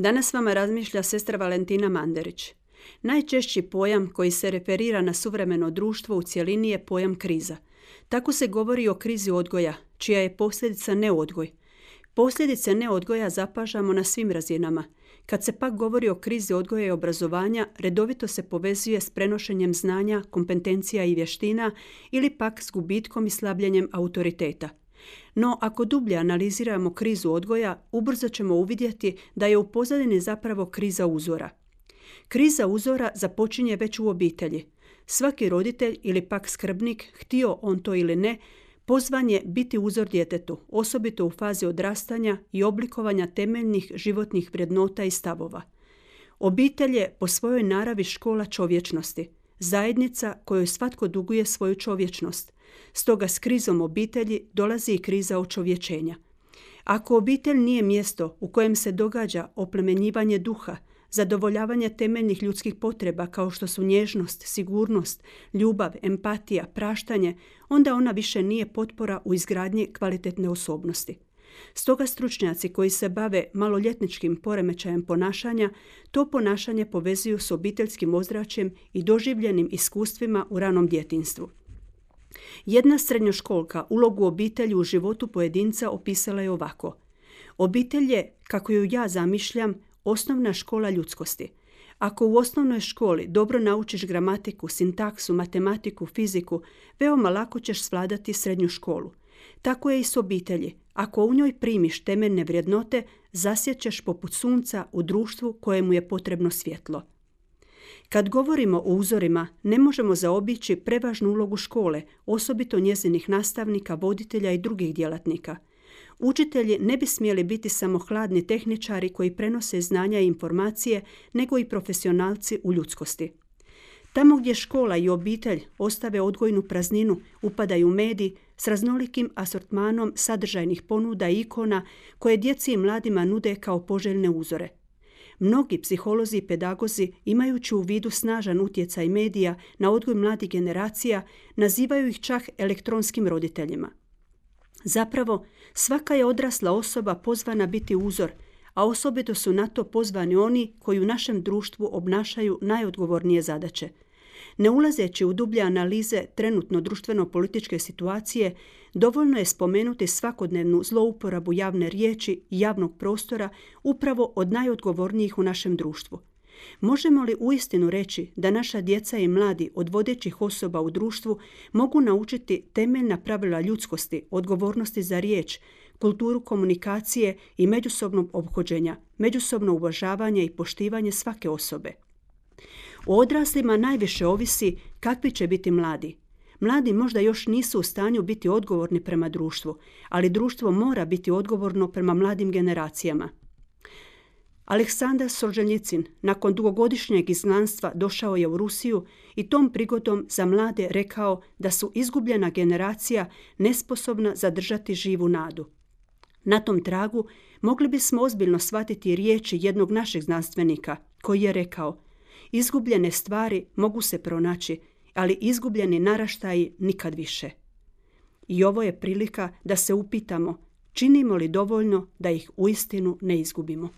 Danas vama razmišlja sestra Valentina Manderić. Najčešći pojam koji se referira na suvremeno društvo u cjelini je pojam kriza. Tako se govori o krizi odgoja, čija je posljedica neodgoj. Posljedice neodgoja zapažamo na svim razinama. Kad se pak govori o krizi odgoja i obrazovanja, redovito se povezuje s prenošenjem znanja, kompetencija i vještina ili pak s gubitkom i slabljenjem autoriteta. No, ako dublje analiziramo krizu odgoja, ubrzo ćemo uvidjeti da je u pozadini zapravo kriza uzora. Kriza uzora započinje već u obitelji. Svaki roditelj ili pak skrbnik, htio on to ili ne, pozvan je biti uzor djetetu, osobito u fazi odrastanja i oblikovanja temeljnih životnih vrijednota i stavova. Obitelj je po svojoj naravi škola čovječnosti, zajednica kojoj svatko duguje svoju čovječnost – Stoga s krizom obitelji dolazi i kriza očovječenja. Ako obitelj nije mjesto u kojem se događa oplemenjivanje duha, zadovoljavanje temeljnih ljudskih potreba kao što su nježnost, sigurnost, ljubav, empatija, praštanje, onda ona više nije potpora u izgradnji kvalitetne osobnosti. Stoga stručnjaci koji se bave maloljetničkim poremećajem ponašanja, to ponašanje povezuju s obiteljskim ozračjem i doživljenim iskustvima u ranom djetinstvu. Jedna srednjoškolka ulogu obitelji u životu pojedinca opisala je ovako. Obitelj je, kako ju ja zamišljam, osnovna škola ljudskosti. Ako u osnovnoj školi dobro naučiš gramatiku, sintaksu, matematiku, fiziku, veoma lako ćeš svladati srednju školu. Tako je i s obitelji. Ako u njoj primiš temeljne vrijednote, zasjećeš poput sunca u društvu kojemu je potrebno svjetlo. Kad govorimo o uzorima, ne možemo zaobići prevažnu ulogu škole, osobito njezinih nastavnika, voditelja i drugih djelatnika. Učitelji ne bi smjeli biti samo hladni tehničari koji prenose znanja i informacije, nego i profesionalci u ljudskosti. Tamo gdje škola i obitelj ostave odgojnu prazninu, upadaju mediji s raznolikim asortmanom sadržajnih ponuda i ikona koje djeci i mladima nude kao poželjne uzore – Mnogi psiholozi i pedagozi, imajući u vidu snažan utjecaj medija na odgoj mladih generacija, nazivaju ih čak elektronskim roditeljima. Zapravo, svaka je odrasla osoba pozvana biti uzor, a osobito su na to pozvani oni koji u našem društvu obnašaju najodgovornije zadaće – ne ulazeći u dublje analize trenutno društveno-političke situacije, dovoljno je spomenuti svakodnevnu zlouporabu javne riječi i javnog prostora upravo od najodgovornijih u našem društvu. Možemo li uistinu reći da naša djeca i mladi od vodećih osoba u društvu mogu naučiti temeljna pravila ljudskosti, odgovornosti za riječ, kulturu komunikacije i međusobnog obhođenja, međusobno uvažavanje i poštivanje svake osobe? O odraslima najviše ovisi kakvi će biti mladi. Mladi možda još nisu u stanju biti odgovorni prema društvu, ali društvo mora biti odgovorno prema mladim generacijama. Aleksandar Solženjicin nakon dugogodišnjeg izgnanstva došao je u Rusiju i tom prigodom za mlade rekao da su izgubljena generacija nesposobna zadržati živu nadu. Na tom tragu mogli bismo ozbiljno shvatiti riječi jednog našeg znanstvenika koji je rekao – Izgubljene stvari mogu se pronaći, ali izgubljeni naraštaji nikad više. I ovo je prilika da se upitamo činimo li dovoljno da ih uistinu ne izgubimo.